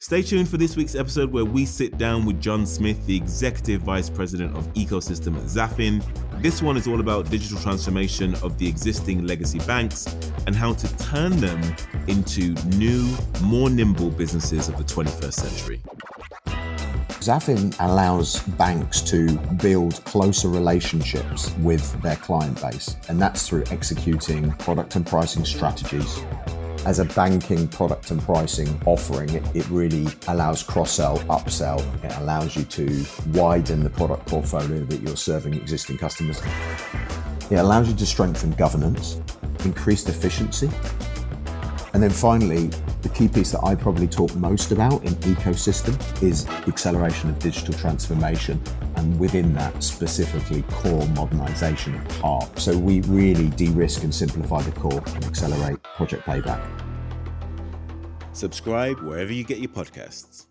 Stay tuned for this week's episode where we sit down with John Smith, the Executive Vice President of Ecosystem at Zafin. This one is all about digital transformation of the existing legacy banks and how to turn them into new, more nimble businesses of the 21st century. Zafin allows banks to build closer relationships with their client base, and that's through executing product and pricing strategies as a banking product and pricing offering, it, really allows cross sell, upsell. It allows you to widen the product portfolio that you're serving existing customers. It allows you to strengthen governance, increased efficiency. And then finally, the key piece that I probably talk most about in ecosystem is the acceleration of digital transformation, and within that, specifically core modernization at heart. So we really de risk and simplify the core and accelerate project payback. Subscribe wherever you get your podcasts.